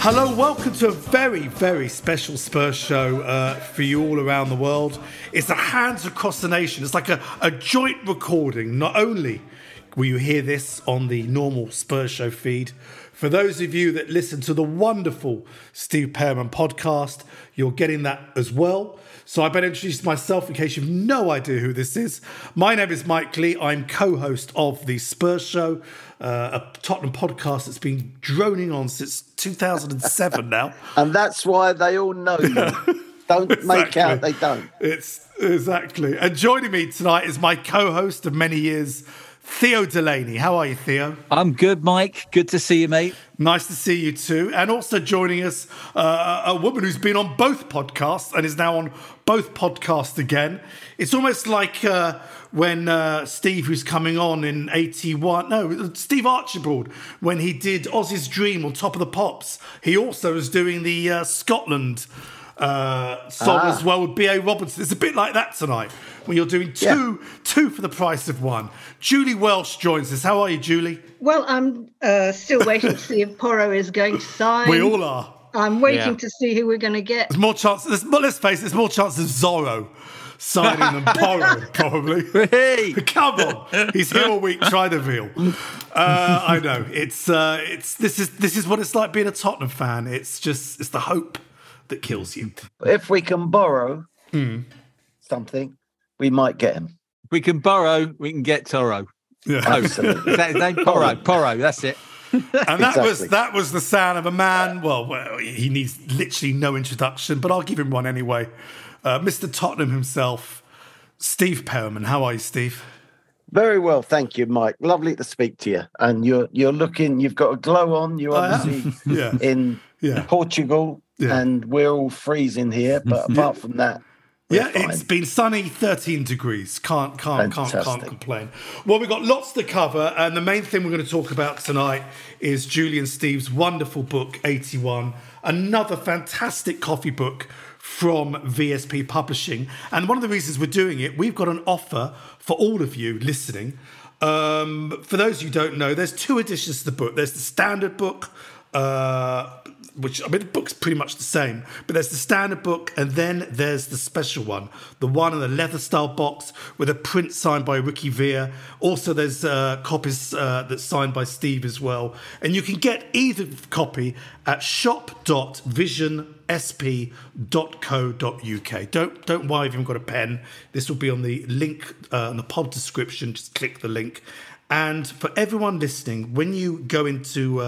Hello, welcome to a very, very special Spurs show uh, for you all around the world. It's a hands across the nation. It's like a, a joint recording. Not only will you hear this on the normal Spurs show feed, for those of you that listen to the wonderful Steve Perryman podcast, you're getting that as well. So I better introduce myself in case you've no idea who this is. My name is Mike Leigh. I'm co-host of the Spurs Show, uh, a Tottenham podcast that's been droning on since 2007 now. and that's why they all know you. Don't exactly. make out they don't. It's exactly. And joining me tonight is my co-host of many years, Theo Delaney. How are you, Theo? I'm good, Mike. Good to see you, mate. Nice to see you too. And also joining us, uh, a woman who's been on both podcasts and is now on both podcasts again. It's almost like uh, when uh, Steve, who's coming on in 81, no, Steve Archibald, when he did Ossie's Dream on Top of the Pops, he also was doing the uh, Scotland uh, song ah. as well with B.A. Robertson. It's a bit like that tonight when you're doing two, yeah. two for the price of one. Julie Welch joins us. How are you, Julie? Well, I'm uh, still waiting to see if Porro is going to sign. We all are. I'm waiting yeah. to see who we're going to get. There's more chance. There's, let's face it. There's more chance of Zorro signing than Porro, probably. Hey. Come on, he's here all week. Try the veal. Uh, I know it's uh, it's this is this is what it's like being a Tottenham fan. It's just it's the hope that kills you. If we can borrow mm. something, we might get him. If we can borrow, we can get Toro. Yeah. Absolutely. Is that his name? Porro. Porro, that's it. and that exactly. was that was the sound of a man. Well, well, he needs literally no introduction, but I'll give him one anyway. Uh, Mr. Tottenham himself, Steve Perryman. How are you, Steve? Very well, thank you, Mike. Lovely to speak to you. And you're you're looking. You've got a glow on. You're obviously yeah. in yeah. Portugal, yeah. and we're all freezing here. But apart from that, yeah, fine. it's been sunny, 13 degrees. Can't can't Fantastic. can't can't complain. Well, we've got lots to cover, and the main thing we're going to talk about tonight is Julian Steve's wonderful book, 81, another fantastic coffee book from VSP Publishing. And one of the reasons we're doing it, we've got an offer for all of you listening. Um, for those who don't know, there's two editions to the book. There's the standard book, uh, which I mean, the book's pretty much the same, but there's the standard book, and then there's the special one, the one in the leather style box with a print signed by Ricky Villa. Also, there's uh, copies uh, that's signed by Steve as well, and you can get either copy at shop.visionsp.co.uk. Don't don't worry if you haven't got a pen. This will be on the link uh, in the pod description. Just click the link. And for everyone listening, when you go into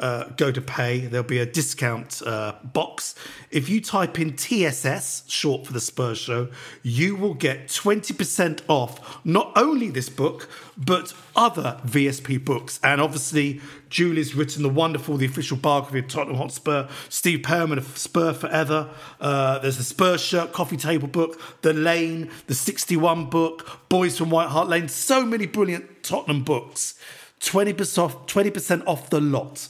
uh, go to pay, there'll be a discount uh, box. If you type in TSS, short for the Spurs Show, you will get 20% off not only this book, but other VSP books. And obviously, Julie's written the wonderful, the official biography of Tottenham Hotspur, Steve Perryman of Spur Forever. Uh, there's the Spurs Shirt Coffee Table book, The Lane, the 61 book, Boys from White Hart Lane. So many brilliant Tottenham books. 20% off, 20% off the lot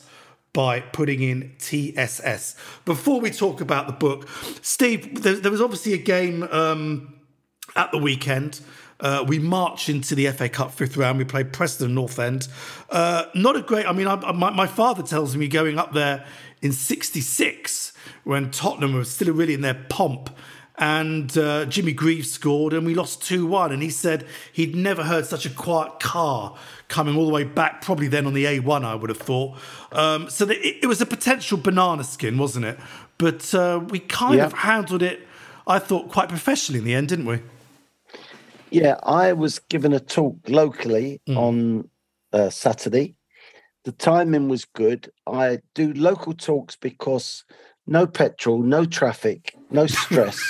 by putting in TSS. Before we talk about the book, Steve, there, there was obviously a game um, at the weekend. Uh, we marched into the FA Cup fifth round. We played Preston North End. Uh, not a great. I mean, I, my, my, father tells me going up there in '66 when Tottenham was still really in their pomp, and uh, Jimmy Greaves scored, and we lost two one. And he said he'd never heard such a quiet car coming all the way back, probably then on the A1, I would have thought. Um, so it, it, was a potential banana skin, wasn't it? But uh, we kind yeah. of handled it, I thought, quite professionally in the end, didn't we? Yeah, I was given a talk locally mm. on uh, Saturday. The timing was good. I do local talks because no petrol, no traffic, no stress,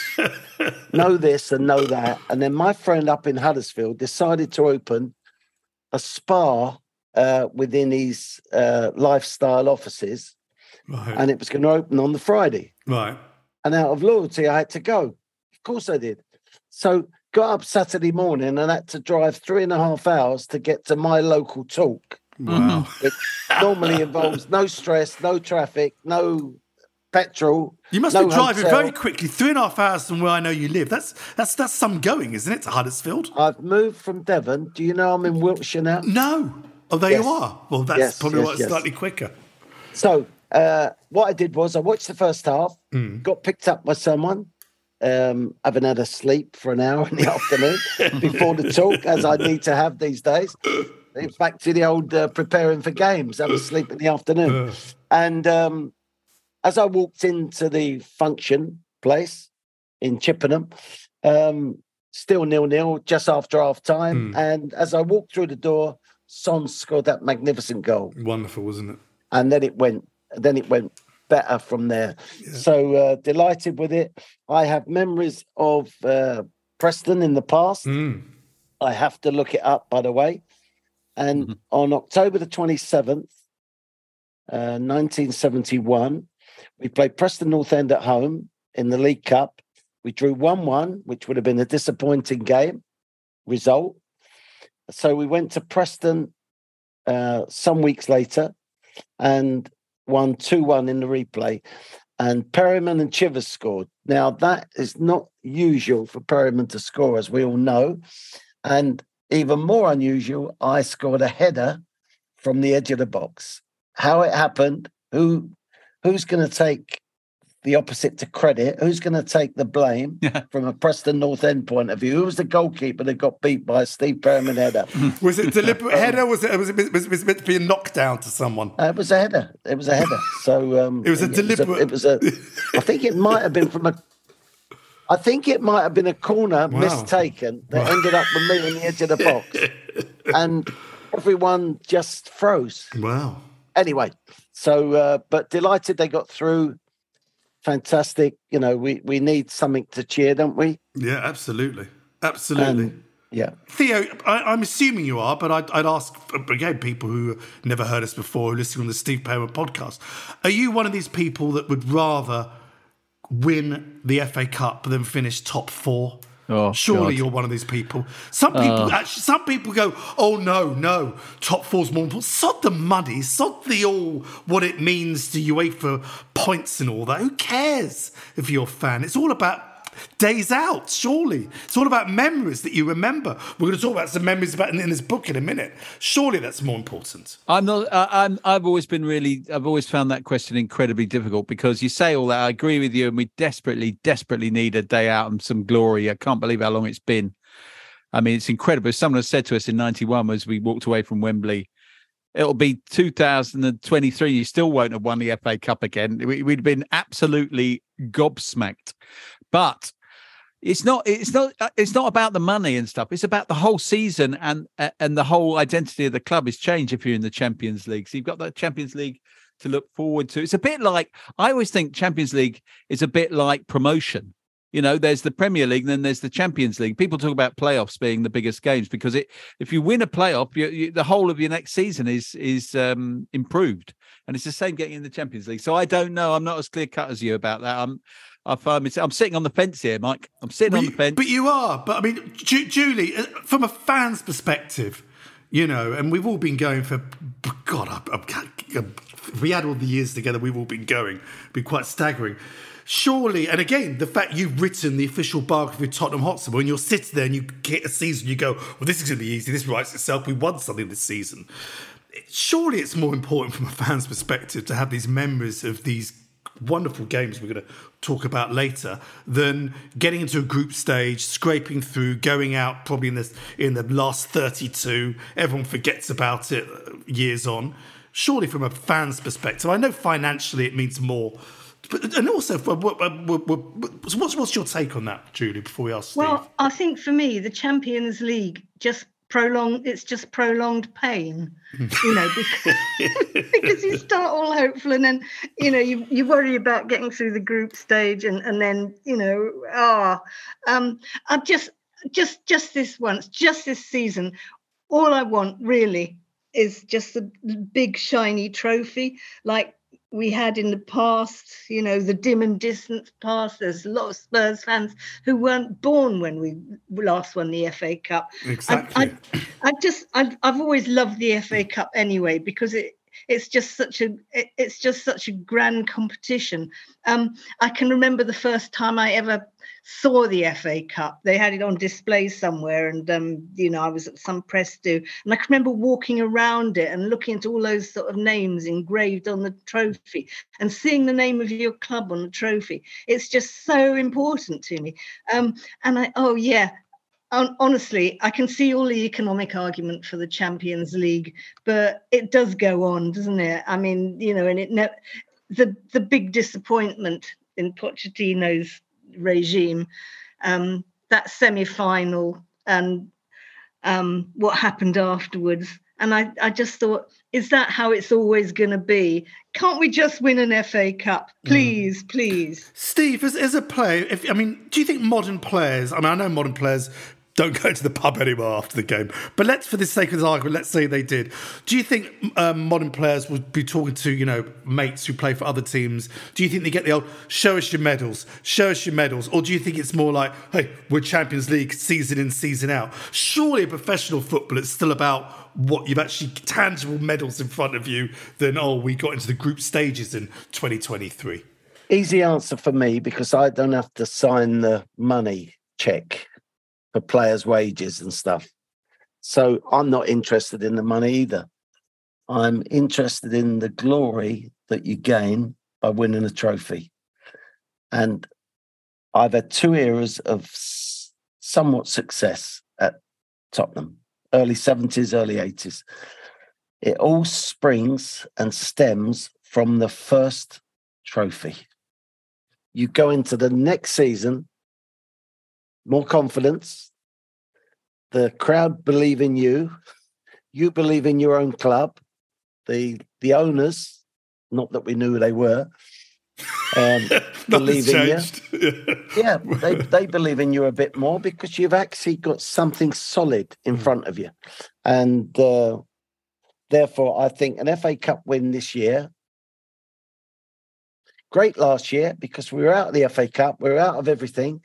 no this and no that. And then my friend up in Huddersfield decided to open a spa uh, within his uh, lifestyle offices, right. and it was going to open on the Friday. Right. And out of loyalty, I had to go. Of course, I did. So got up Saturday morning and had to drive three and a half hours to get to my local talk. Wow. It normally involves no stress, no traffic, no petrol. You must be driving hotel. very quickly, three and a half hours from where I know you live. That's that's that's some going, isn't it, to Huddersfield? I've moved from Devon. Do you know I'm in Wiltshire now? No. Oh, there yes. you are. Well, that's yes, probably yes, why it's slightly quicker. So, uh, what I did was I watched the first half, mm. got picked up by someone, um, having had a sleep for an hour in the afternoon before the talk, as I need to have these days. It's Back to the old uh, preparing for games. I was sleep in the afternoon, and um, as I walked into the function place in Chippenham, um, still nil nil, just after half time. Mm. And as I walked through the door, Son scored that magnificent goal. Wonderful, wasn't it? And then it went. Then it went better from there. Yeah. So uh, delighted with it. I have memories of uh, Preston in the past. Mm. I have to look it up, by the way. And mm-hmm. on October the 27th, uh, 1971, we played Preston North End at home in the League Cup. We drew 1 1, which would have been a disappointing game result. So we went to Preston uh, some weeks later and won 2 1 in the replay. And Perryman and Chivers scored. Now, that is not usual for Perryman to score, as we all know. And even more unusual, I scored a header from the edge of the box. How it happened, who who's going to take the opposite to credit? Who's going to take the blame yeah. from a Preston North End point of view? Who was the goalkeeper that got beat by a Steve Perryman header? was it deliberate header? Was it was it, was it was it meant to be a knockdown to someone? Uh, it was a header. It was a header. So um, it was a it deliberate. Was a, it was a. I think it might have been from a. I think it might have been a corner wow. mistaken that wow. ended up with me on the edge of the box, and everyone just froze. Wow. Anyway, so, uh, but delighted they got through. Fantastic. You know, we, we need something to cheer, don't we? Yeah, absolutely. Absolutely. Um, yeah. Theo, I, am assuming you are, but I'd, I'd, ask, again, people who never heard us before, listening on the Steve Perryman podcast, are you one of these people that would rather win the FA Cup than finish top four? Oh, Surely God. you're one of these people. Some people, uh, actually, some people go, "Oh no, no, top four's more important." Sod the money, sod the all what it means to UEFA points and all that. Who cares if you're a fan? It's all about days out, surely. It's all about memories that you remember. We're going to talk about some memories about in, in this book in a minute. Surely that's more important. I'm not, uh, I'm, I've always been really, I've always found that question incredibly difficult because you say all that. I agree with you, and we desperately, desperately need a day out and some glory. I can't believe how long it's been. I mean, it's incredible. Someone has said to us in 91 as we walked away from Wembley, it'll be 2023. You still won't have won the FA Cup again. We'd been absolutely gobsmacked. But it's not it's not uh, it's not about the money and stuff it's about the whole season and and the whole identity of the club is changed if you're in the champions league so you've got the champions league to look forward to. It's a bit like I always think Champions League is a bit like promotion. You know, there's the Premier League, and then there's the Champions League. People talk about playoffs being the biggest games because it, if you win a playoff, you, you, the whole of your next season is is um, improved, and it's the same getting in the Champions League. So I don't know. I'm not as clear cut as you about that. I'm I find myself, I'm sitting on the fence here, Mike. I'm sitting on the fence. But you are. But I mean, Ju- Julie, uh, from a fan's perspective, you know, and we've all been going for God. I, I, I, if we had all the years together, we've all been going. It'd be quite staggering. Surely, and again, the fact you've written the official biography of Tottenham Hotspur, when you're sitting there and you get a season, you go, "Well, this is going to be easy. This writes itself. We won something this season." Surely, it's more important from a fan's perspective to have these memories of these wonderful games we're going to talk about later than getting into a group stage, scraping through, going out probably in this in the last 32. Everyone forgets about it uh, years on. Surely, from a fan's perspective, I know financially it means more. But, and also, for, what's, what's your take on that, Julie? Before we ask, Steve? well, I think for me, the Champions League just prolonged it's just prolonged pain you know because, because you start all hopeful and then you know you, you worry about getting through the group stage and and then you know ah oh, um i just just just this once just this season all i want really is just a big shiny trophy like we had in the past, you know, the dim and distant past. There's a lot of Spurs fans who weren't born when we last won the FA Cup. Exactly. I, I, I just, I, I've always loved the FA Cup anyway because it, it's just such a, it, it's just such a grand competition. Um, I can remember the first time I ever saw the FA Cup. They had it on display somewhere, and um, you know, I was at some press do, and I can remember walking around it and looking at all those sort of names engraved on the trophy and seeing the name of your club on the trophy. It's just so important to me. Um, and I, oh yeah, honestly, I can see all the economic argument for the Champions League, but it does go on, doesn't it? I mean, you know, and it the the big disappointment in Pochettino's regime, um, that semi final and um, what happened afterwards. And I, I just thought, is that how it's always going to be? Can't we just win an FA Cup, mm. please, mm. please? Steve, as, as a player, if I mean, do you think modern players? I mean, I know modern players don't go to the pub anymore after the game. But let's, for the sake of this argument, let's say they did. Do you think um, modern players would be talking to, you know, mates who play for other teams? Do you think they get the old, show us your medals, show us your medals? Or do you think it's more like, hey, we're Champions League season in, season out? Surely a professional football, it's still about what you've actually tangible medals in front of you than, oh, we got into the group stages in 2023. Easy answer for me because I don't have to sign the money check for players' wages and stuff. So I'm not interested in the money either. I'm interested in the glory that you gain by winning a trophy. And I've had two eras of somewhat success at Tottenham early 70s, early 80s. It all springs and stems from the first trophy. You go into the next season more confidence. The crowd believe in you. You believe in your own club. The the owners, not that we knew they were, um, believe in you. yeah, they, they believe in you a bit more because you've actually got something solid in mm. front of you. And uh, therefore, I think an FA Cup win this year, great last year because we were out of the FA Cup, we were out of everything.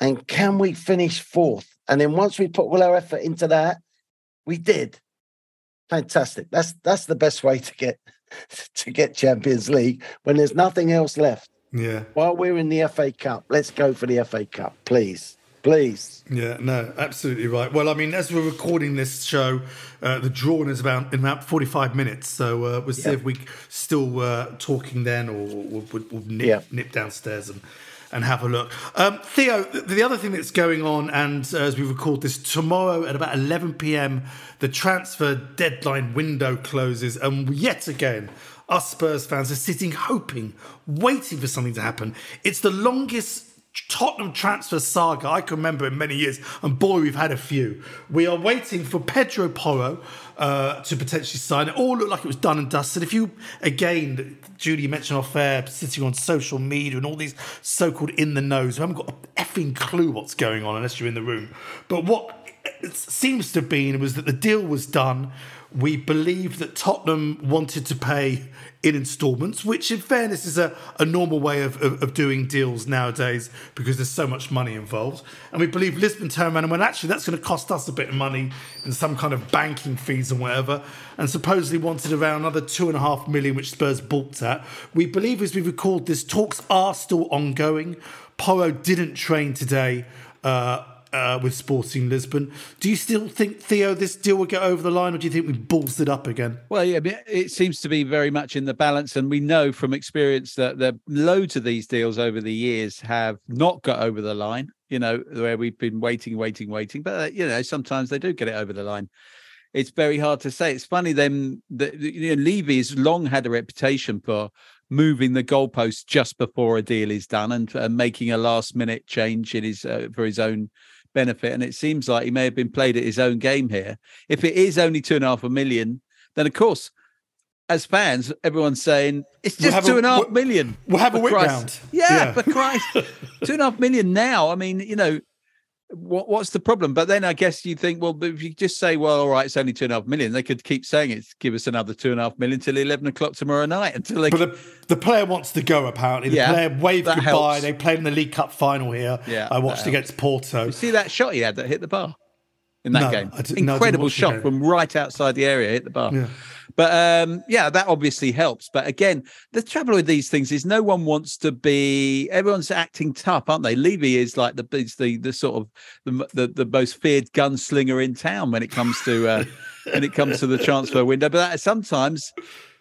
And can we finish fourth? And then once we put all our effort into that, we did. Fantastic. That's that's the best way to get to get Champions League when there's nothing else left. Yeah. While we're in the FA Cup, let's go for the FA Cup, please. Please. Yeah, no, absolutely right. Well, I mean, as we're recording this show, uh, the drawn is about in about forty-five minutes. So uh, we'll see yeah. if we still uh, talking then, or we'll, we'll, nip, yeah. nip downstairs and and have a look. Um, Theo, the other thing that's going on, and uh, as we record this tomorrow at about 11 p.m., the transfer deadline window closes, and yet again, us Spurs fans are sitting hoping, waiting for something to happen. It's the longest Tottenham transfer saga I can remember in many years, and boy, we've had a few. We are waiting for Pedro Porro uh, to potentially sign. It all looked like it was done and dusted. If you, again, Judy mentioned off air, sitting on social media and all these so called in the knows who haven't got a effing clue what's going on unless you're in the room. But what seems to have been was that the deal was done. We believe that Tottenham wanted to pay in installments, which, in fairness, is a, a normal way of, of, of, doing deals nowadays because there's so much money involved. And we believe Lisbon turned around and went, actually, that's going to cost us a bit of money and some kind of banking fees and whatever. And supposedly wanted around another two and a half million, which Spurs balked at. We believe, as we recalled this, talks are still ongoing. Porro didn't train today. Uh, uh, with Sporting Lisbon. Do you still think, Theo, this deal will get over the line, or do you think we balls it up again? Well, yeah, it seems to be very much in the balance, and we know from experience that the loads of these deals over the years have not got over the line. You know, where we've been waiting, waiting, waiting, but uh, you know, sometimes they do get it over the line. It's very hard to say. It's funny then that you know, Levy has long had a reputation for moving the goalposts just before a deal is done and uh, making a last minute change in his uh, for his own benefit. And it seems like he may have been played at his own game here. If it is only two and a half a million, then of course, as fans, everyone's saying it's just we'll two and a half million. We'll have a whip round. Yeah, yeah, for Christ, two and a half million now. I mean, you know, what, what's the problem? But then I guess you think, well, if you just say, well, all right, it's only two and a half million, they could keep saying it. Give us another two and a half million till eleven o'clock tomorrow night. Until they. But the, the player wants to go. Apparently, the yeah, player waved goodbye. Helps. They played in the League Cup final here. Yeah, I watched against Porto. You see that shot he had that hit the bar in that no, game? Incredible no, shot from right outside the area, hit the bar. Yeah. But um, yeah, that obviously helps. But again, the trouble with these things is no one wants to be. Everyone's acting tough, aren't they? Levy is like the the the sort of the the, the most feared gunslinger in town when it comes to uh, when it comes to the transfer window. But that, sometimes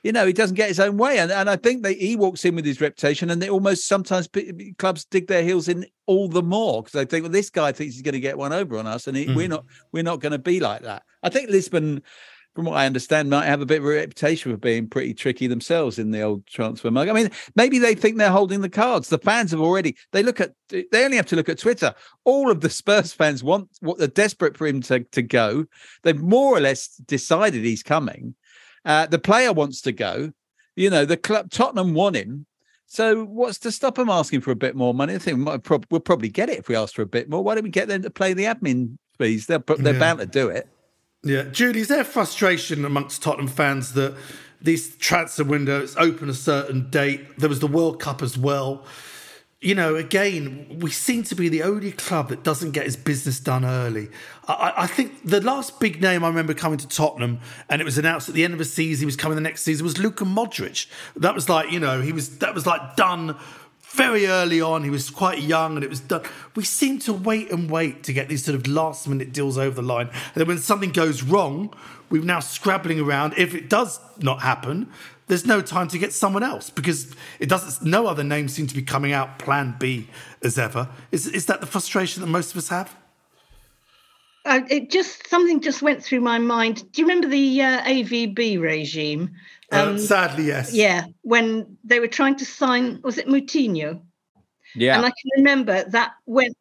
you know, he doesn't get his own way. And, and I think that he walks in with his reputation, and they almost sometimes clubs dig their heels in all the more because they think, well, this guy thinks he's going to get one over on us, and he, mm. we're not, we're not going to be like that. I think Lisbon from what I understand, might have a bit of a reputation for being pretty tricky themselves in the old transfer market. I mean, maybe they think they're holding the cards. The fans have already they look at they only have to look at Twitter. All of the Spurs fans want what they're desperate for him to, to go. They've more or less decided he's coming. Uh, the player wants to go. You know, the club Tottenham want him. So what's to stop them asking for a bit more money? I think we prob- we'll probably get it if we ask for a bit more. Why don't we get them to play the admin fees? They're they're yeah. bound to do it. Yeah, Judy, is there frustration amongst Tottenham fans that these transfer windows open a certain date? There was the World Cup as well. You know, again, we seem to be the only club that doesn't get its business done early. I, I, think the last big name I remember coming to Tottenham, and it was announced at the end of the season he was coming the next season, was Luka Modric. That was like, you know, he was that was like done very early on. He was quite young and it was done. We seem to wait and wait to get these sort of last minute deals over the line. And then when something goes wrong, we're now scrabbling around. If it does not happen, there's no time to get someone else because it doesn't. No other names seem to be coming out. Plan B as ever. Is is that the frustration that most of us have? Uh, it just something just went through my mind. Do you remember the uh, AVB regime uh, um, sadly, yes. Yeah, when they were trying to sign, was it Moutinho? Yeah. And I can remember that when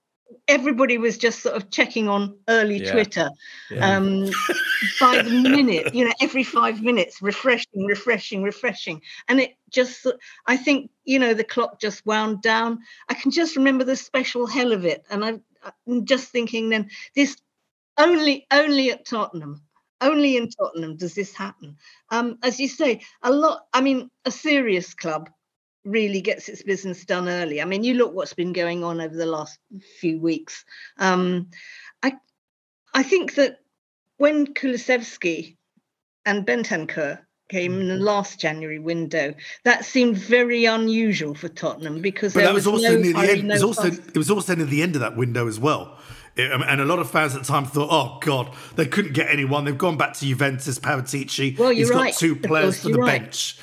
everybody was just sort of checking on early yeah. Twitter yeah. um, by the minute, you know, every five minutes, refreshing, refreshing, refreshing. And it just, I think, you know, the clock just wound down. I can just remember the special hell of it. And I'm just thinking then, this only, only at Tottenham only in Tottenham does this happen. Um, as you say, a lot, I mean, a serious club really gets its business done early. I mean, you look what's been going on over the last few weeks. Um, I, I think that when Kulusevski and Bentancur came in the mm-hmm. last January window. That seemed very unusual for Tottenham because but there was, was also no near the end. No it, was also, it was also near the end of that window as well. Um, and a lot of fans at the time thought, "Oh God, they couldn't get anyone. They've gone back to Juventus. Paratici. Well, He's right. got two players for the right. bench.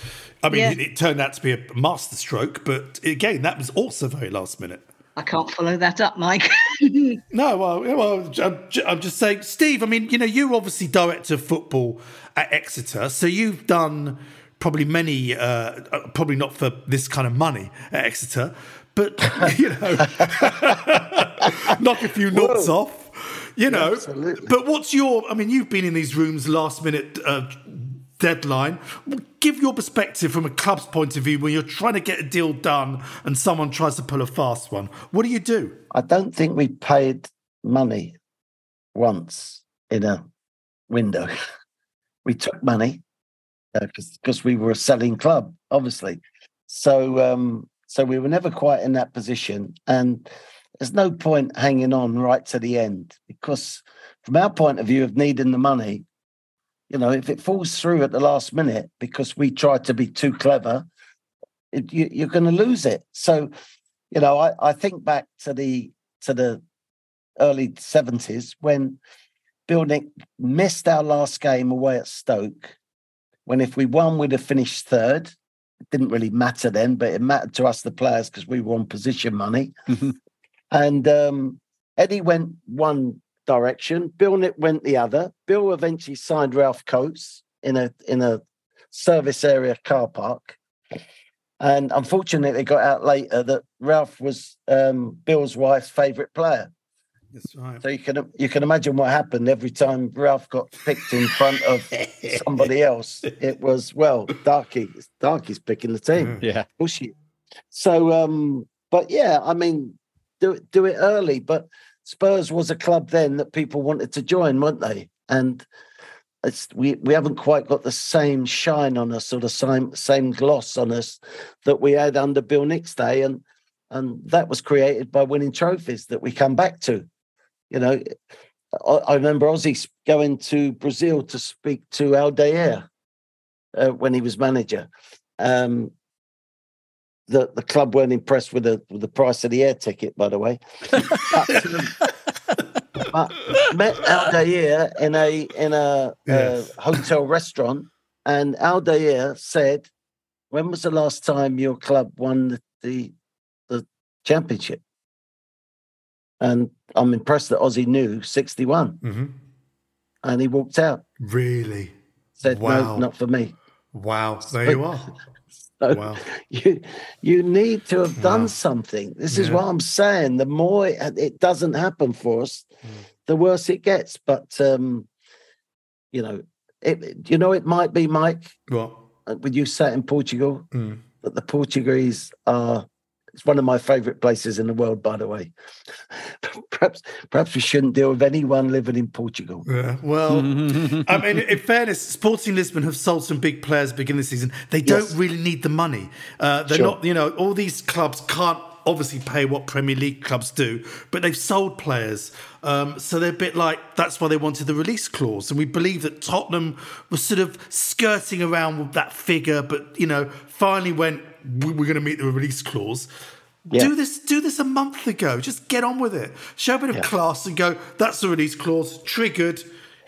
I mean, yeah. it, it, turned out to be a masterstroke, but again, that was also very last minute. I can't follow that up, Mike. no, well, well, I'm, I'm just saying, Steve. I mean, you know, you're obviously director of football at Exeter, so you've done probably many, uh, uh, probably not for this kind of money at Exeter, but you know, knock a few knots off. You know, Absolutely. but what's your? I mean, you've been in these rooms last minute uh, deadline. Give your perspective from a club's point of view when you're trying to get a deal done and someone tries to pull a fast one. What do you do? I don't think we paid money once in a window. we took money because uh, we were a selling club, obviously. So um, so we were never quite in that position, and there's no point hanging on right to the end because, from our point of view of needing the money, you know, if it falls through at the last minute because we tried to be too clever, it, you, are going to lose it. So, you know, I, I think back to the to the early seventies when Bill Nick missed our last game away at Stoke. When if we won, we'd have finished third. It didn't really matter then, but it mattered to us, the players, because we were on position money. And um, Eddie went one direction. Bill Nick went the other. Bill eventually signed Ralph Coates in a in a service area car park. And unfortunately, it got out later that Ralph was um, Bill's wife's favourite player. That's right. So you can you can imagine what happened every time Ralph got picked in front of somebody else. It was well, Darky, Darky's picking the team. Yeah, pushy. So, um, but yeah, I mean, do it do it early. But Spurs was a club then that people wanted to join, weren't they? And it's we we haven't quite got the same shine on us or the same same gloss on us that we had under Bill Nick's day, and and that was created by winning trophies that we come back to. You know, I, I remember Ossie going to Brazil to speak to Aldair uh, when he was manager. Um, the the club weren't impressed with the with the price of the air ticket, by the way. but, but met Aldair in a in a, yes. a hotel restaurant, and Aldair said, "When was the last time your club won the the, the championship?" And I'm impressed that Ossie knew 61, mm-hmm. and he walked out. Really? Said, wow. "No, not for me." Wow, there so, you are. So wow. you you need to have done wow. something. This yeah. is what I'm saying. The more it, it doesn't happen for us, mm. the worse it gets. But um, you know, it, you know, it might be Mike. What? Uh, when you sat in Portugal, mm. that the Portuguese are it's one of my favourite places in the world, by the way. perhaps, perhaps we shouldn't deal with anyone living in Portugal. Yeah, well, I mean, in fairness, Sporting Lisbon have sold some big players beginning the season. They don't yes. really need the money. Uh, they're sure. not, you know, all these clubs can't obviously pay what Premier League clubs do, but they've sold players. Um, so they're a bit like that's why they wanted the release clause. And we believe that Tottenham was sort of skirting around with that figure, but, you know, finally went, we're going to meet the release clause. Yeah. Do this. Do this a month ago. Just get on with it. Show a bit of yeah. class and go. That's the release clause triggered.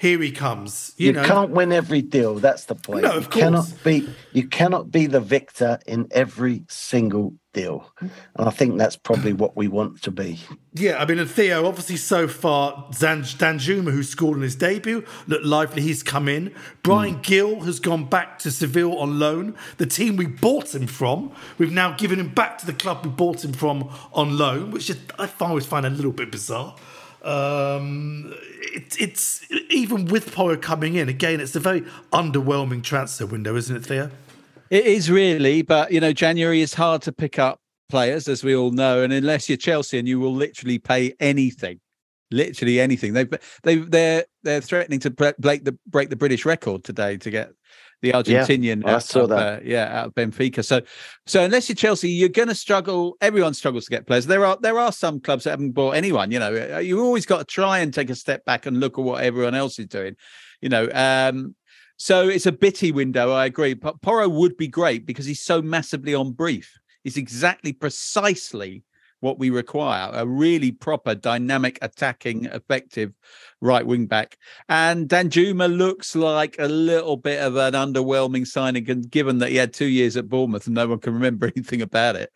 Here he comes. You, you know. can't win every deal. That's the point. No, of you course. cannot be. You cannot be the victor in every single deal. And I think that's probably what we want to be. Yeah, I mean, and Theo, obviously, so far, Zan- Danjuma, who scored in his debut, looked lively. He's come in. Bryan mm. Gil has gone back to Seville on loan. The team we bought him from, we've now given him back to the club we bought him from on loan, which I always find a little bit bizarre. Um, it, it's even with Porro coming in again. It's a very underwhelming transfer window, isn't it, Theo? It is really, but you know, January is hard to pick up players, as we all know, and unless you're Chelsea and you will literally pay anything, literally anything. They they they're they're threatening to break the break the British record today to get the Argentinian. Yeah, I saw that. Uh, yeah, out of Benfica. So, so unless you're Chelsea, you're going to struggle. Everyone struggles to get players. There are there are some clubs that haven't bought anyone. You know, you always got to try and take a step back and look at what everyone else is doing. You know, um, so it's a bitty window. I agree. But Porro would be great because he's so massively on brief. He's exactly precisely what we require a really proper, dynamic, attacking, effective right wing back. And Danjuma looks like a little bit of an underwhelming signing, given that he had two years at Bournemouth and no one can remember anything about it.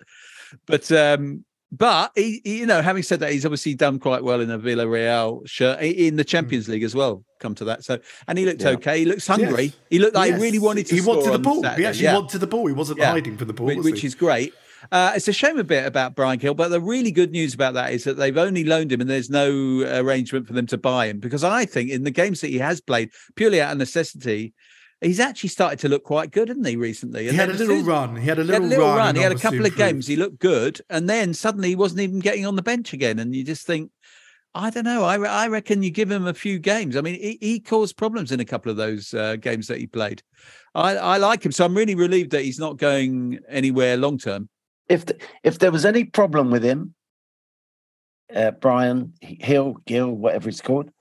But um, but he, he, you know, having said that, he's obviously done quite well in a Villarreal shirt in the Champions League as well. Come to that, so and he looked yeah. okay. He looks hungry. Yes. He looked like yes. he really wanted to. He wanted the ball. Saturday. He actually yeah. wanted the ball. He wasn't yeah. hiding for the ball, which, which is great. Uh, it's a shame a bit about Bryan Gil, but the really good news about that is that they've only loaned him and there's no arrangement for them to buy him. Because I think in the games that he has played, purely out of necessity, he's actually started to look quite good, hasn't he, recently? And he had a little run. He had a little, he had a little run. run. He had a couple of games. He looked good. And then suddenly he wasn't even getting on the bench again. And you just think, I don't know. I, I reckon you give him a few games. I mean, he, he caused problems in a couple of those uh, games that he played. I, I like him. So I'm really relieved that he's not going anywhere long term. If the, if there was any problem with him, uh, Bryan Hill, Gill, whatever it's called,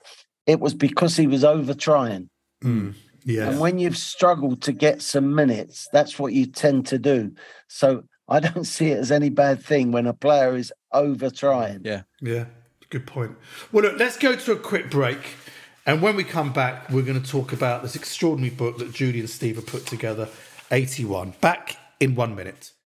it was because he was over trying. Mm. Yeah. And when you've struggled to get some minutes, that's what you tend to do. So I don't see it as any bad thing when a player is over trying. Yeah. Yeah. Good point. Well, look, let's go to a quick break. And when we come back, we're going to talk about this extraordinary book that Judy and Steve have put together 81. Back in one minute.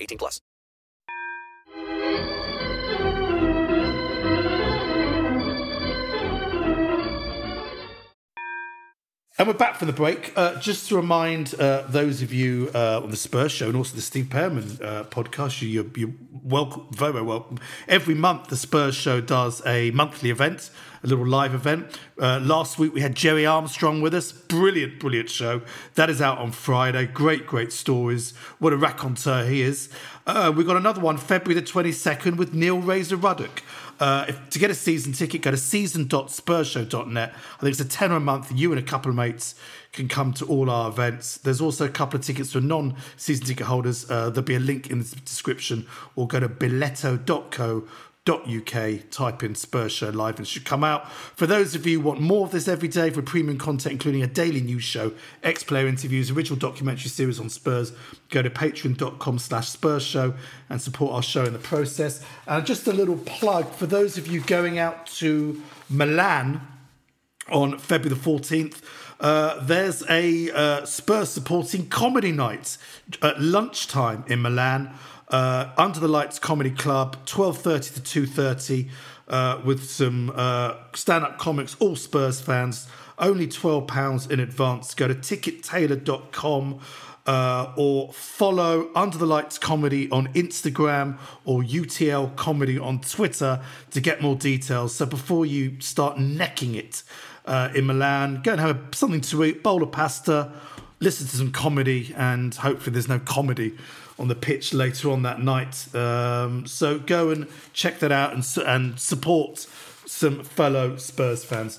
18 plus. And we're back from the break. Uh, just to remind uh, those of you uh, on the Spurs show and also the Steve Perryman uh, podcast, you, you're, you're welcome, very, very welcome. Every month, the Spurs show does a monthly event, a little live event. Uh, last week, we had Gerry Armstrong with us. Brilliant, brilliant show. That is out on Friday. Great, great stories. What a raconteur he is. Uh, we've got another one, February the 22nd, with Neil Razor Ruddock. Uh, if, to get a season ticket, go to season.spursshow.net. I think it's a tenner a month. You and a couple of mates can come to all our events. There's also a couple of tickets for non-season ticket holders. Uh, there'll be a link in the description, or go to billetto.co uk type in Spurs Show Live and should come out. For those of you who want more of this every day for premium content, including a daily news show, ex-player interviews, original documentary series on Spurs, go to patreon.com slash Spurs Show and support our show in the process. And just a little plug for those of you going out to Milan on February the 14th. Uh, there's a uh, Spurs supporting comedy night at lunchtime in Milan uh, Under the Lights Comedy Club, 12.30 to 2.30, uh, with some uh, stand-up comics, all Spurs fans. Only £12 in advance. Go to tickettailor.com uh, or follow Under the Lights Comedy on Instagram or UTL Comedy on Twitter to get more details. So before you start necking it uh, in Milan, go and have something to eat, bowl of pasta, listen to some comedy, and hopefully there's no comedy on the pitch later on that night. Um, so go and check that out and, and support some fellow Spurs fans.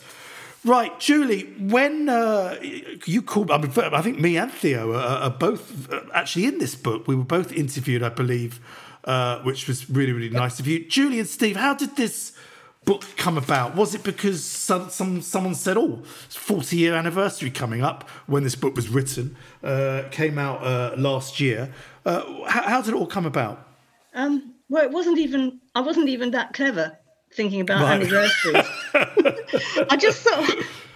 Right, Julie, when uh, you called, I, mean, I think me and Theo are, are, both uh, actually in this book. We were both interviewed, I believe, uh, which was really, really nice of you. Julie and Steve, how did this book come about? Was it because some, some someone said, "Oh, it's 40 year anniversary coming up when this book was written, uh, came out uh, last year"? Uh, how, how, did it all come about? Um, well, it wasn't even. I wasn't even that clever thinking about right. anniversaries. I just thought.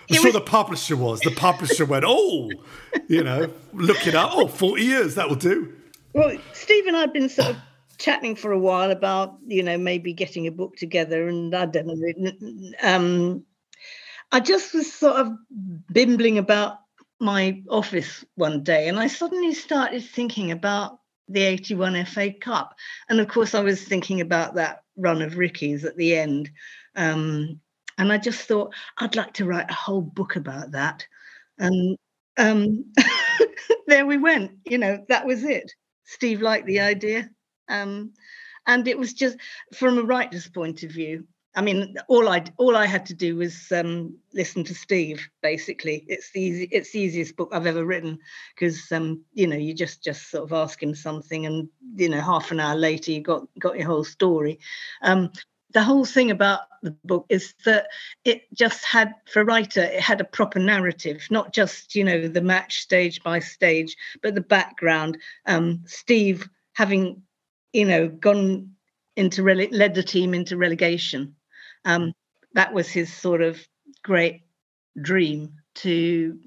I'm sure was... the publisher was. The publisher went, "Oh, you know, look it up. Oh, 40 years, that will do." Well, Steve and I had been sort of chatting for a while about, you know, maybe getting a book together, and I don't know. Um, I just was sort of bimbling about my office one day, and I suddenly started thinking about the 81 FA Cup. And of course, I was thinking about that run of Ricky's at the end. Um, and I just thought, I'd like to write a whole book about that. And um, there we went. You know, that was it. Steve liked the idea. Um, and it was just from a writer's point of view, I mean, all I all I had to do was um, listen to Steve. Basically, it's the easy, it's the easiest book I've ever written because um, you know you just just sort of ask him something, and you know half an hour later you got got your whole story. Um, the whole thing about the book is that it just had for a writer it had a proper narrative not just you know the match stage by stage but the background um, steve having you know gone into rele- led the team into relegation. Um, that was his sort of great dream to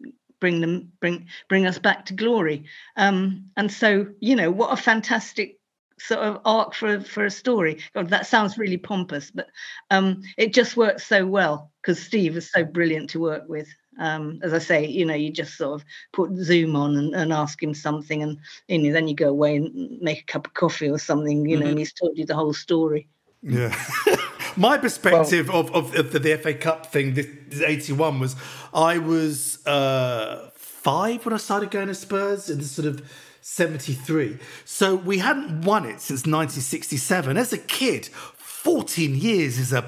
bring them bring bring us back to glory. Um, and so you know what a fantastic sort of arc for for a story. God, that sounds really pompous but um, it just works so well because steve is so brilliant to work with um, as i say you know you just sort of put zoom on and, and ask him something and you know then you go away and make a cup of coffee or something you know mm-hmm. and he's told you the whole story yeah My perspective well, of, of, the, the, FA Cup thing, this, this 81, was I was uh, five when I started going to Spurs in the sort of 73. So we hadn't won it since 1967. As a kid, 14 years is a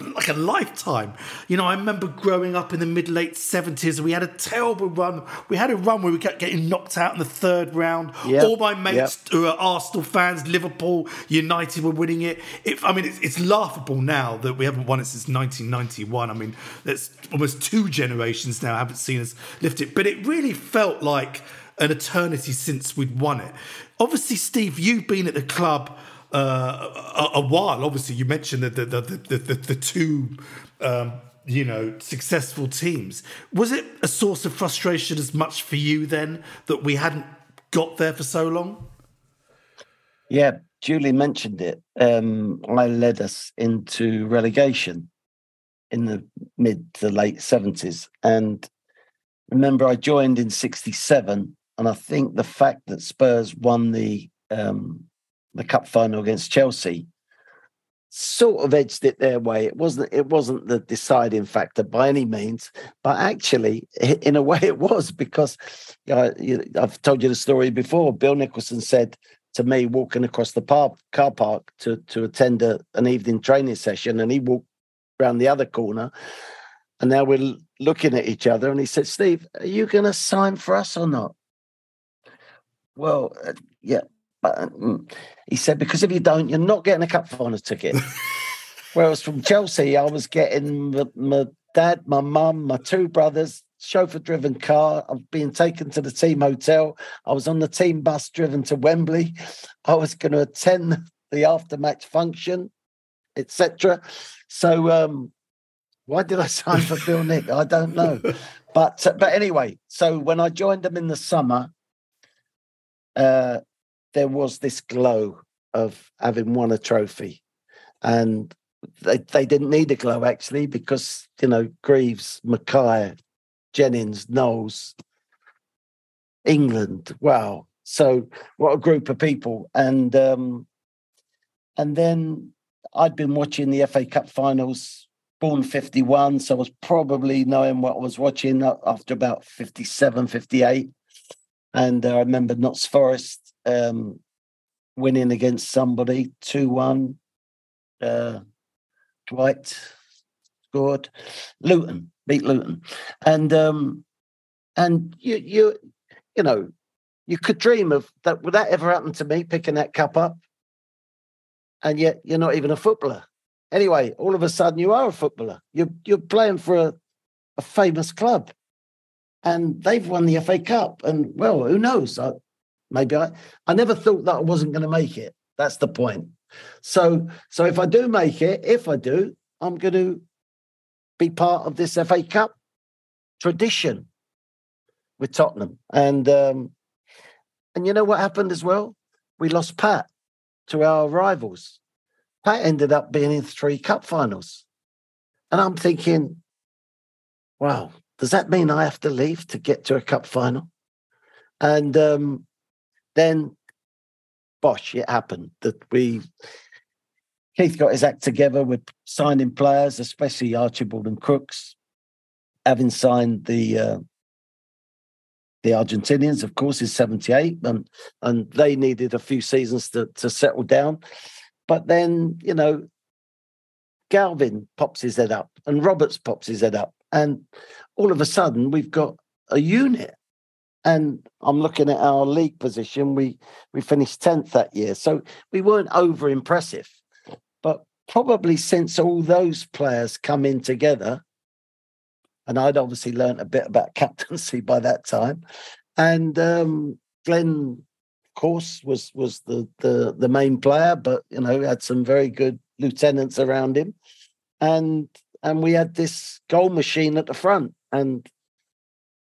like a lifetime. You know, I remember growing up in the mid late seventies. We had a terrible run. We had a run where we kept getting knocked out in the third round. Yep. All my mates yep. who are Arsenal fans, Liverpool, United were winning it. it I mean, it's, it's, laughable now that we haven't won it since 1991. I mean, that's almost two generations now. Haven't seen us lift it, but it really felt like an eternity since we'd won it. Obviously, Steve, you've been at the club uh, a, a, while. Obviously, you mentioned the the the the, the, the two. Um, you know, successful teams. Was it a source of frustration as much for you then that we hadn't got there for so long? Yeah, Julie mentioned it. Um, I led us into relegation in the mid to late 70s. And remember, I joined in 67. And I think the fact that Spurs won the um, the cup final against Chelsea sort of edged it their way. It wasn't it wasn't the deciding factor by any means, but actually, in a way, it was because uh, I've told you the story before. Bill Nicholson said to me walking across the park, car park to to attend a, an evening training session, and he walked around the other corner. And now we're looking at each other, and he said, "Steve, are you going to sign for us or not?" Well, uh, yeah, he said, because if you don't, you're not getting a cup final ticket. Whereas from Chelsea, I was getting my, my dad, my mum, my two brothers, chauffeur driven car. I've been taken to the team hotel. I was on the team bus driven to Wembley. I was going to attend the after match function, etc. So, um, why did I sign for Bill Nick? I don't know. But uh, but anyway, so when I joined them in the summer, uh, there was this glow of having won a trophy. And they, they didn't need a glow actually because, you know, Greaves, Mackay, Jennings, Knowles, England. Wow. So what a group of people. And um and then I'd been watching the FA Cup finals born 51 so i was probably knowing what i was watching after about 57 58 and uh, i remember notts forest um, winning against somebody 2 1. Uh, Dwight scored. Luton beat Luton. And um, and you you you know, you could dream of that would that ever happen to me picking that cup up? And yet you're not even a footballer. Anyway, all of a sudden you are a footballer. You're you're playing for a, a famous club. And they've won the FA Cup. And well, who knows? I, Maybe I, I never thought that I wasn't going to make it. That's the point. So, so if I do make it, if I do, I'm going to be part of this FA Cup tradition with Tottenham. And um, and you know what happened as well? We lost Pat to our rivals. Pat ended up being in three cup finals. And I'm thinking, wow, does that mean I have to leave to get to a cup final? And um, then bosh, it happened that we Keith got his act together with signing players, especially Archibald and Crooks, having signed the uh, the Argentinians, of course, is 78, and and they needed a few seasons to, to settle down. But then, you know, Galvin pops his head up and Roberts pops his head up. And all of a sudden we've got a unit. And I'm looking at our league position. We we finished 10th that year. So we weren't over impressive But probably since all those players come in together, and I'd obviously learned a bit about captaincy by that time, and um, Glenn, of course, was was the the the main player, but you know had some very good lieutenants around him, and and we had this goal machine at the front, and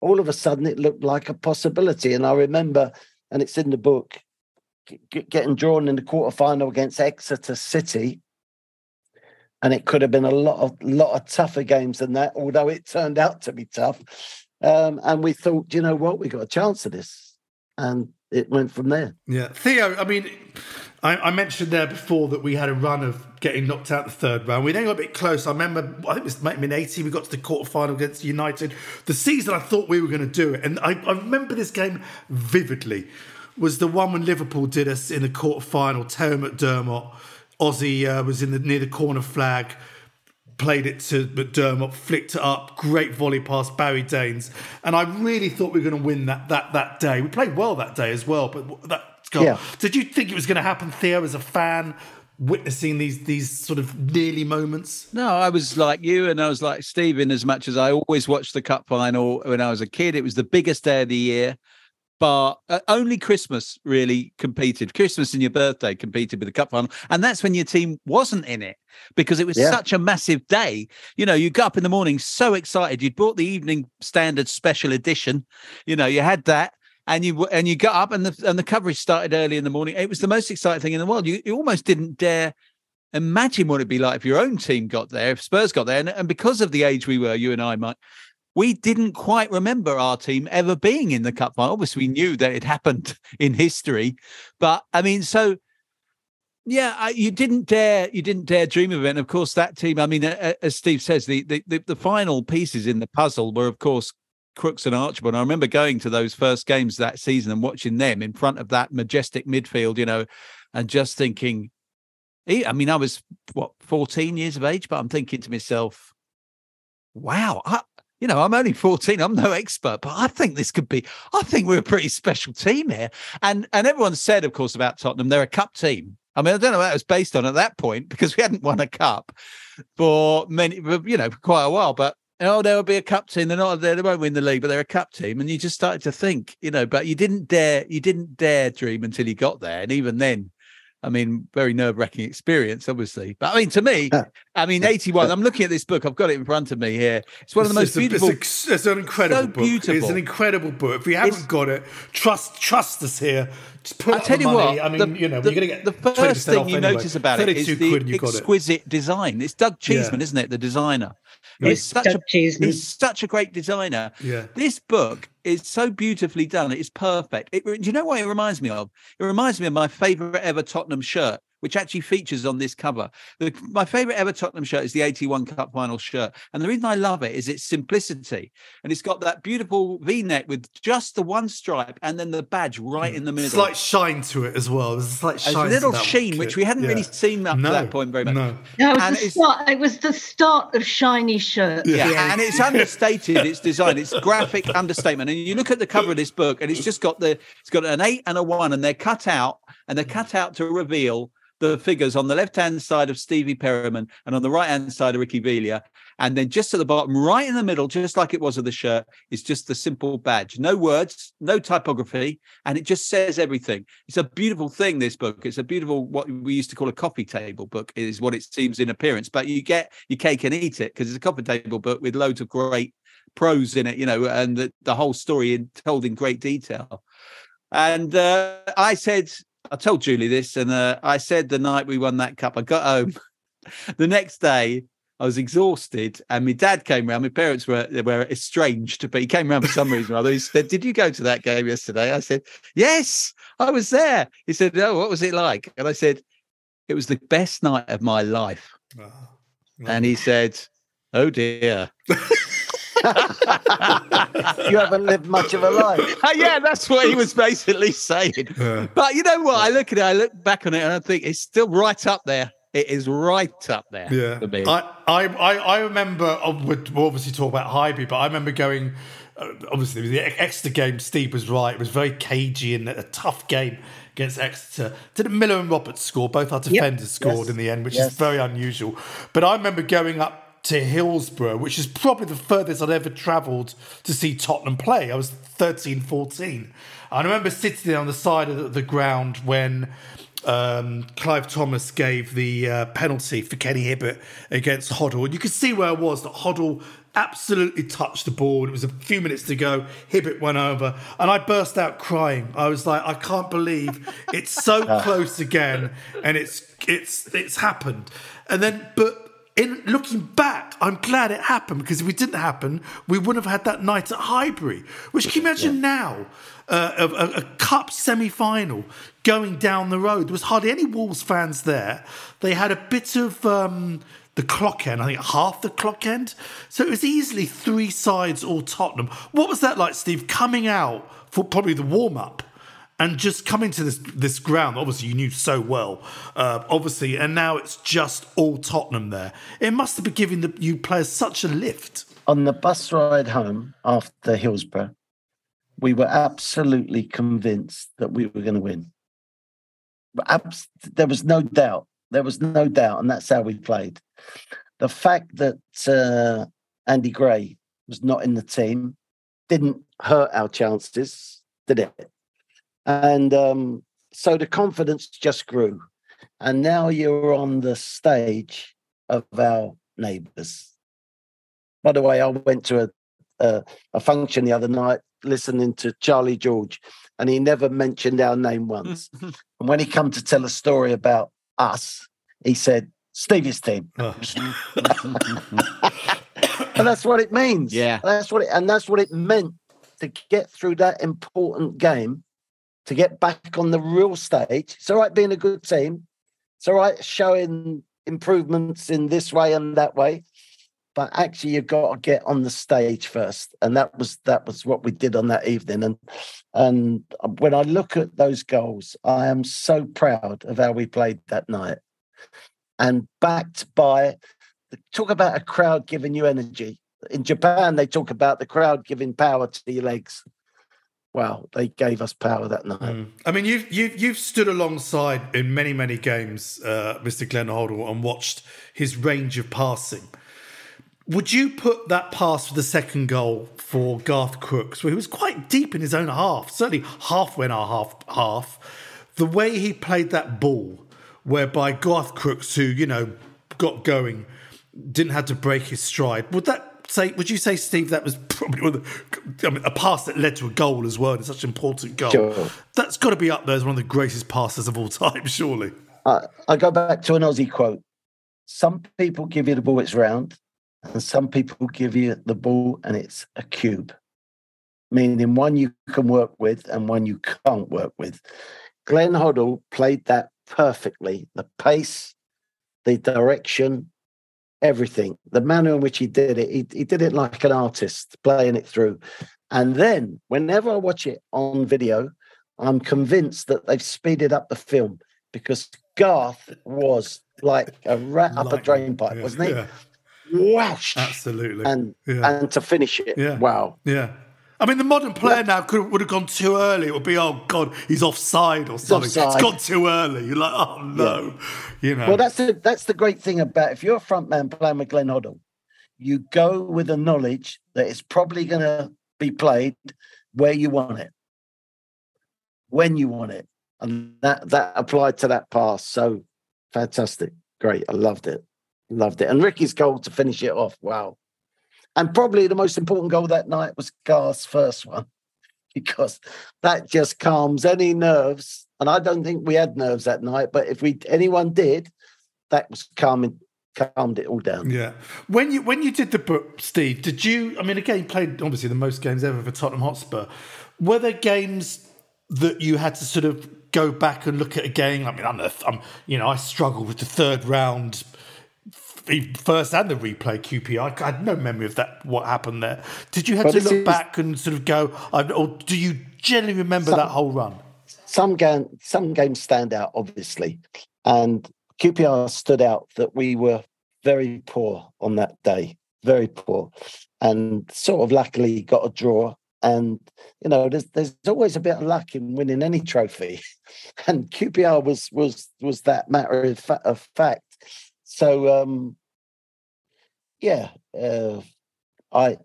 all of a sudden it looked like a possibility. And I remember, and it's in the book, getting drawn in the quarter final against Exeter City and it could have been a lot of lot of tougher games than that. Although it turned out to be tough, um, and we thought, you know what, we got a chance of this, and it went from there. Yeah, Theo. I mean, I, I, mentioned there before that we had a run of getting knocked out the third round. We then got a bit close. I remember, I think it was maybe in '80. We got to the quarter final against United. The season I thought we were going to do it, and I, I remember this game vividly. Was the one when Liverpool did us in the quarter final? Terry McDermott Ossie uh, was in the near the corner flag, played it to McDermott, flicked it up, great volley past Barry Daines, and I really thought we were going to win that that that day. We played well that day as well, but that. God, yeah. Did you think it was going to happen, Theo, as a fan? witnessing these these sort of nearly moments? No, I was like you, and I was like Stephen. As much as I always watched the cup final when I was a kid, it was the biggest day of the year but uh, only Christmas really competed. Christmas and your birthday competed with the cup final, and that's when your team wasn't in it because it was yeah. such a massive day. You know, you got up in the morning so excited. You'd bought the Evening Standard Special Edition. You know, you had that. And you and you got up and the and the coverage started early in the morning. It was the most exciting thing in the world. You, you almost didn't dare imagine what it'd be like if your own team got there, if Spurs got there. And, and because of the age we were, you and I, Mike, we didn't quite remember our team ever being in the cup final. Obviously, we knew that it happened in history, but I mean, so yeah, you didn't dare, you didn't dare dream of it. And of course, that team. I mean, as Steve says, the the, the, final pieces in the puzzle were, of course, Crooks and Archibald. I remember going to those first games that season and watching them in front of that majestic midfield, you know, and just thinking. I mean, I was what 14 years of age, but I'm thinking to myself, wow, I, you know, I'm only 14. I'm no expert, but I think this could be. I think we're a pretty special team here. And and everyone said, of course, about Tottenham, they're a cup team. I mean, I don't know what it was based on at that point because we hadn't won a cup for many, you know, for quite a while. But oh, there will be a cup team. They're not. They won't win the league, but they're a cup team. And you just started to think, you know, but you didn't dare, you didn't dare dream until you got there. And even then, I mean, very nerve wracking experience, obviously. But I mean, to me, I mean, 81, I'm looking at this book, I've got it in front of me here. It's one of the most beautiful. A, it's, a, it's, an incredible so book. Beautiful. It's an incredible book. If you haven't it's, got it, trust trust us here. Just put I'll tell you money. what. I mean, the, you know, the, you're going to get the first thing you anyway. notice about it is the exquisite it. design. It's Doug Cheeseman, yeah. isn't it? The designer. He's such a he's such a great designer. Yeah. This book is so beautifully done. It's perfect. It, do you know what it reminds me of? It reminds me of my favorite ever Tottenham shirt which actually features on this cover. The, my favorite ever Tottenham shirt is the 81 Cup final shirt. And the reason I love it is its simplicity. And it's got that beautiful v neck with just the one stripe and then the badge right mm. in the middle. Slight shine to it as well. There's a slight shine. A little sheen, which we hadn't yeah. really seen up no, to that point very much. No, no it, was the start, it was the start of shiny shirts. Yeah, yeah. and it's understated, its design, it's graphic understatement. And you look at the cover of this book, and it's just got the it's got an eight and a one, and they're cut out, and they're cut out to reveal the figures on the left hand side of Stevie Perryman and on the right hand side of Ricky Villa. And then just at the bottom, right in the middle, just like it was of the shirt, is just the simple badge. No words, no typography, and it just says everything. It's a beautiful thing, this book. It's a beautiful, what we used to call a coffee table book, is what it seems in appearance. But you get your cake and eat it because it's a coffee table book with loads of great prose in it, you know, and the, the whole story in, told in great detail. And uh, I said, I told Julie this, and uh, I said the night we won that cup, I got home the next day. I was exhausted, and my dad came around. My parents were were estranged, but he came around for some reason or other. He said, "Did you go to that game yesterday?" I said, "Yes, I was there." He said, "Oh, what was it like?" And I said, "It was the best night of my life." Oh, and he said, "Oh dear." you haven't lived much of a life. yeah, that's what he was basically saying. Yeah. But you know what? I look at it, I look back on it, and I think it's still right up there. It is right up there. Yeah. I, I, I remember, uh, we'll obviously talk about Highbury, but I remember going, uh, obviously, the Exeter game, Steve was right. It was very cagey and a tough game against Exeter. Didn't Miller and Roberts score? Both our defenders yep. scored yes. in the end, which yes. is very unusual. But I remember going up to Hillsborough, which is probably the furthest I'd ever travelled to see Tottenham play. I was 13, 14. I remember sitting there on the side of the ground when um, Clive Thomas gave the uh, penalty for Kenny Hibbitt against Hoddle. And you could see where I was that Hoddle absolutely touched the ball. It was a few minutes to go. Hibbitt went over, and I burst out crying. I was like, I can't believe it's so close again, and it's it's it's happened. And then, but in looking back, I'm glad it happened because if it didn't happen, we wouldn't have had that night at Highbury. Which can you imagine yeah. now? Uh, a, a, cup semi final going down the road. There was hardly any Wolves fans there. They had a bit of um, the clock end, I think half the clock end. So it was easily three sides all Tottenham. What was that like, Steve, coming out for probably the warm up? And just coming to this this ground, obviously you knew so well, uh, obviously, and now it's just all Tottenham there. It must have been giving the you players such a lift. On the bus ride home after Hillsborough, we were absolutely convinced that we were going to win. There was no doubt. There was no doubt, and that's how we played. The fact that uh, Andy Gray was not in the team didn't hurt our chances, did it? And um, so the confidence just grew. And now you're on the stage of our neighbours. By the way, I went to a, a, a function the other night listening to Charlie George, and he never mentioned our name once. and when he come to tell a story about us, he said, Stevie's team. Oh. and that's what it means. Yeah. That's what it and that's what it meant to get through that important game to get back on the real stage. It's all right being a good team. It's all right showing improvements in this way and that way. But actually you've got to get on the stage first. And that was that was what we did on that evening. And and when I look at those goals, I am so proud of how we played that night. And backed by talk about a crowd giving you energy. In Japan, they talk about the crowd giving power to your legs wow, they gave us power that night. Mm. I mean, you've you've you've stood alongside in many many games, uh, Mr. Glenn Hoddle, and watched his range of passing. Would you put that pass for the second goal for Garth Crooks, where he was quite deep in his own half, certainly halfway in our half half, the way he played that ball, whereby Garth Crooks, who you know got going, didn't have to break his stride. Would that say, would you say, Steve, that was probably one of the, I mean, a pass that led to a goal as well, and such an important goal? Sure. That's got to be up there as one of the greatest passes of all time, surely. Uh, I go back to an Ossie quote. Some people give you the ball, it's round, and some people give you the ball and it's a cube, meaning one you can work with and one you can't work with. Glenn Hoddle played that perfectly. The pace, the direction, everything. The manner in which he did it, he, he did it like an artist, playing it through. And then, whenever I watch it on video, I'm convinced that they've speeded up the film because Garth was like a rat up a drain pipe, yeah, wasn't he? Yeah. Whoosh! Absolutely. And yeah. and to finish it, yeah. wow. Yeah. I mean, the modern player yeah. now could would have gone too early. It would be, oh god, he's offside or something. Offside. It's gone too early. You're like, oh no, yeah. you know. Well, that's the that's the great thing about if you're a front man playing with Glenn Hoddle, you go with the knowledge that it's probably going to be played where you want it, when you want it, and that that applied to that pass. So fantastic, great. I loved it, loved it. And Ricky's goal to finish it off. Wow. And probably the most important goal that night was Garth's first one, because that just calms any nerves. And I don't think we had nerves that night, but if we anyone did, that was calming calmed it all down. Yeah. When you when you did the book, Steve, did you? I mean, again, you played obviously the most games ever for Tottenham Hotspur. Were there games that you had to sort of go back and look at again? I mean, I'm, I'm you know, I struggled with the third round first and the replay QPR. I had no memory of that. What happened there? Did you have but to look is, back and sort of go, or do you generally remember some, that whole run? Some game, some games stand out, obviously, and QPR stood out that we were very poor on that day, very poor, and sort of luckily got a draw. And you know, there's there's always a bit of luck in winning any trophy, and QPR was was was that matter of, fa- of fact. So um, yeah, uh, I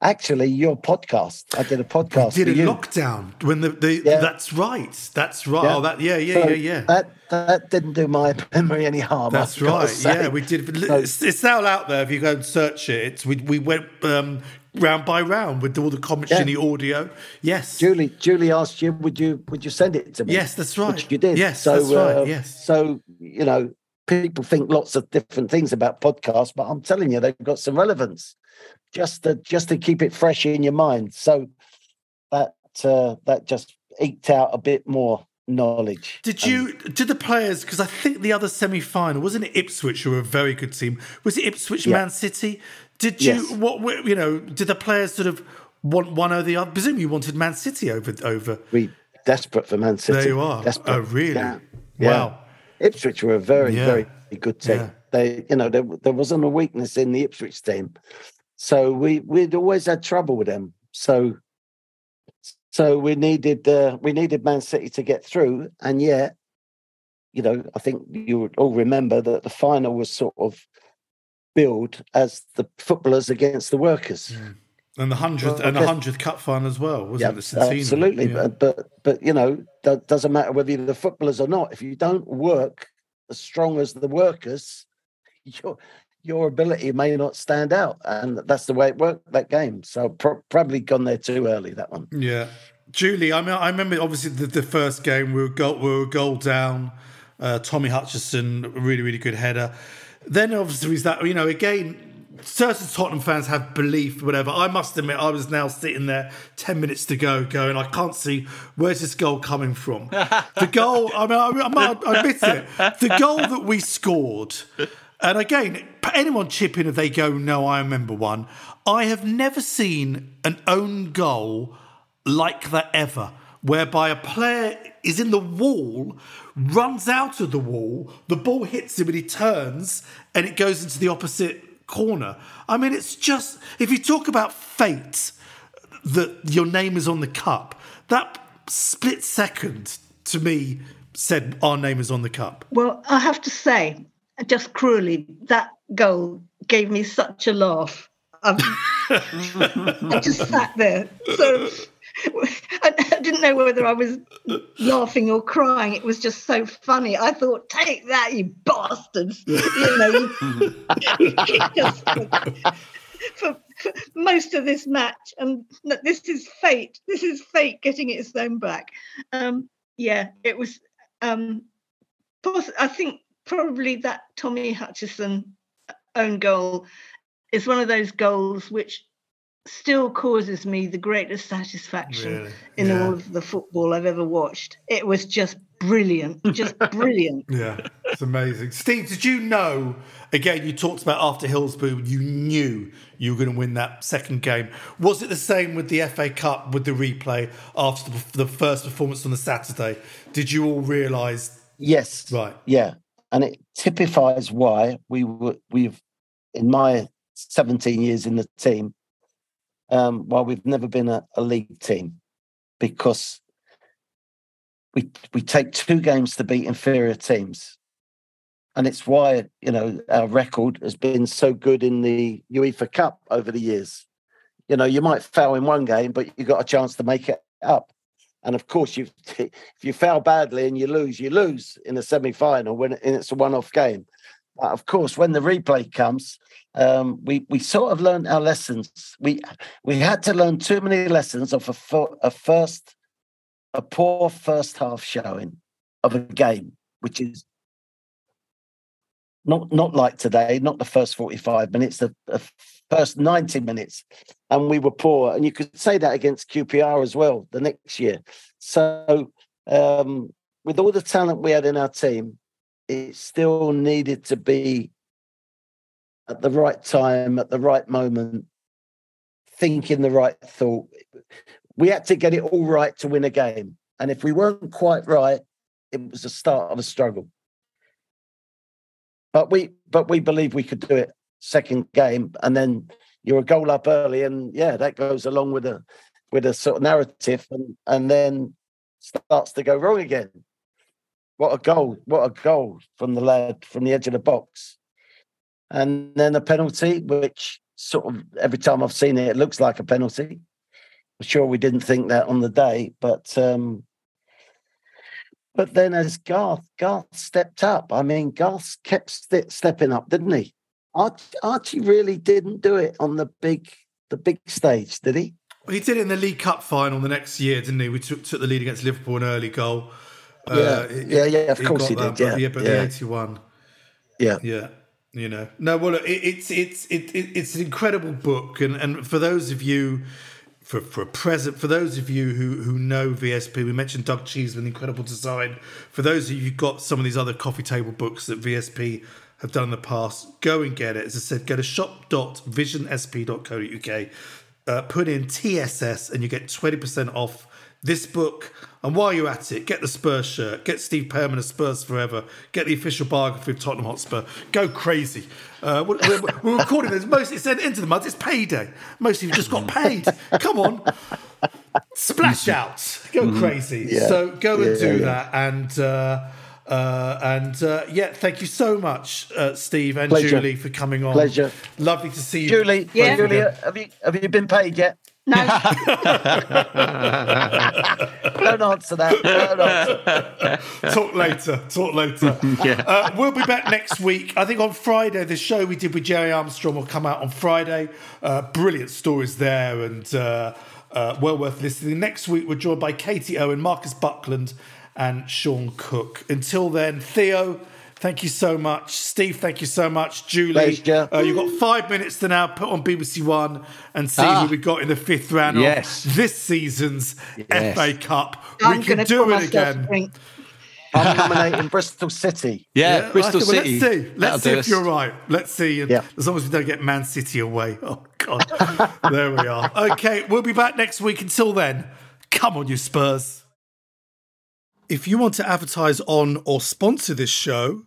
actually your podcast. I did a podcast. Did a lockdown when the, the yeah. that's right. That's right. Yeah. Oh, that yeah, yeah, so yeah, yeah. That that didn't do my memory any harm. That's right. Yeah, we did. So, it's, it's now out there. If you go and search it, it's we we went um, round by round with all the comments yeah. in the audio. Yes, Julie. Julie asked you, would you would you send it to me? Yes, that's right. Which you did. Yes, so, that's right. Uh, yes. So you know, people think lots of different things about podcasts, but I'm telling you, they've got some relevance just to just to keep it fresh in your mind. So that uh, that just eked out a bit more knowledge. Did you did the players because I think the other semi final wasn't it Ipswich who were a very good team? Was it Ipswich yeah. Man City? Did you yes. what you know? Did the players sort of want one or the other? Presumably you wanted Man City over over. We desperate for Man City. There you are. Desperate. Oh really? Yeah. Wow. Ipswich were a very, yeah. very good team. Yeah. They, you know, there, there wasn't a weakness in the Ipswich team, so we we'd always had trouble with them. So, so we needed uh, we needed Man City to get through, and yet, you know, I think you all remember that the final was sort of billed as the footballers against the workers. Yeah. And the hundredth well, and the hundredth cup final as well, wasn't yeah, it? Absolutely, yeah. but, but but you know, that doesn't matter whether you're the footballers or not. If you don't work as strong as the workers, your your ability may not stand out, and that's the way it worked that game. So pro- probably gone there too early that one. Yeah, Julie. I mean, I remember obviously the, the first game we were goal, we were goal down. Uh, Tommy Hutchison, really really good header. Then obviously was that you know again certain Tottenham fans have belief, whatever. I must admit, I was now sitting there 10 minutes to go, going, I can't see where's this goal coming from. the goal, I mean, I, I admit it, the goal that we scored, and again, anyone chip in if they go, no, I remember one. I have never seen an own goal like that ever, whereby a player is in the wall, runs out of the wall, the ball hits him and he turns, and it goes into the opposite corner. I mean, it's just if you talk about fate that your name is on the cup, that split second to me said our name is on the cup. Well, I have to say, just cruelly, that goal gave me such a laugh. Um, I just sat there. So I, didn't know whether I was laughing or crying. It was just so funny. I thought, "Take that, you bastards!" You know, just, for, for, most of this match, and this is fate. This is fate getting its own back. Um, yeah, it was. Um, I think probably that Tommy Hutchison own goal is one of those goals which still causes me the greatest satisfaction really? in yeah. all of the football I've ever watched. It was just brilliant, just brilliant. Yeah, it's amazing. Steve, did you know? Again, you talked about after Hillsborough, you knew you were going to win that second game. Was it the same with the FA Cup with the replay after the, the first performance on the Saturday? Did you all realise? Yes. Right. Yeah, and it typifies why we were we've in my 17 years in the team um, while we've never been a, a league team because we we take two games to beat inferior teams, and it's why you know our record has been so good in the UEFA Cup over the years. You know, you might fail in one game, but you got a chance to make it up. And of course, you if you fail badly and you lose, you lose in a semi-final when it's a one-off game. But of course, when the replay comes, um, we we sort of learned our lessons. We we had to learn too many lessons of a, a first a poor first half showing of a game, which is not not like today, not the first 45 minutes, the, the first 90 minutes, and we were poor. And you could say that against QPR as well the next year. So um, with all the talent we had in our team, it still needed to be at the right time, at the right moment, thinking the right thought. We had to get it all right to win a game. And if we weren't quite right, it was the start of a struggle. But we but we believe we could do it second game, and then you're a goal up early, and yeah, that goes along with a with a sort of narrative, and and then starts to go wrong again. What a goal! What a goal from the lad from the edge of the box, and then a penalty, which sort of every time I've seen it, it looks like a penalty. I'm sure we didn't think that on the day, but um, but then as Garth, Garth stepped up. I mean, Garth kept st- stepping up, didn't he? Archie, Archie really didn't do it on the big the big stage, did he? He did it in the League Cup final the next year, didn't he? We took, took the lead against Liverpool, an early goal. Yeah, uh, yeah, yeah. Of course he that, did. Yeah, yeah, but yeah. the eighty-one. Yeah, yeah. You know, no. Well, it, it's it's it, it's an incredible book, and and for those of you for, for a present for those of you who who know VSP, we mentioned Doug Cheeseman, incredible design. For those of you who've got some of these other coffee table books that VSP have done in the past, go and get it. As I said, go to shop.visionsp.co.uk, uh, put in TSS, and you get twenty percent off this book. And while you're at it, get the Spurs shirt, get Steve Perryman a Spurs Forever, get the official biography of Tottenham Hotspur. Go crazy. Uh, we're, we're, recording this. Most it's into the mud. It's payday. Most of you just got paid. Come on, splash out. Go mm-hmm. crazy. Yeah. So go and yeah, do yeah. that. And uh, uh, and uh, yeah, thank you so much, uh, Steve and Pleasure. Julie, for coming on. Pleasure. Lovely to see you, Julie. Yeah, Julie, have you have you been paid yet? No. Don't answer that. Don't answer. Talk later. Talk later. yeah. Uh, we'll be back next week. I think on Friday, the show we did with Gerry Armstrong will come out on Friday. Uh, brilliant stories there and uh, uh well worth listening. Next week, we're joined by Katie Owen, Marcus Buckland, and Sean Cook. Until then, Theo. Thank you so much, Steve. Thank you so much, Julie. Uh, you've got five minutes to now put on BBC One and see ah. who we got in the fifth round yes. of this season's yes. FA Cup. I'm we can do it again. I'm nominating Bristol City. Yeah, yeah Bristol okay, well, City. Let's see. Let's see if us. you're right. Let's see. Yeah. As long as we don't get Man City away. Oh God. there we are. Okay, we'll be back next week. Until then, come on, you Spurs. If you want to advertise on or sponsor this show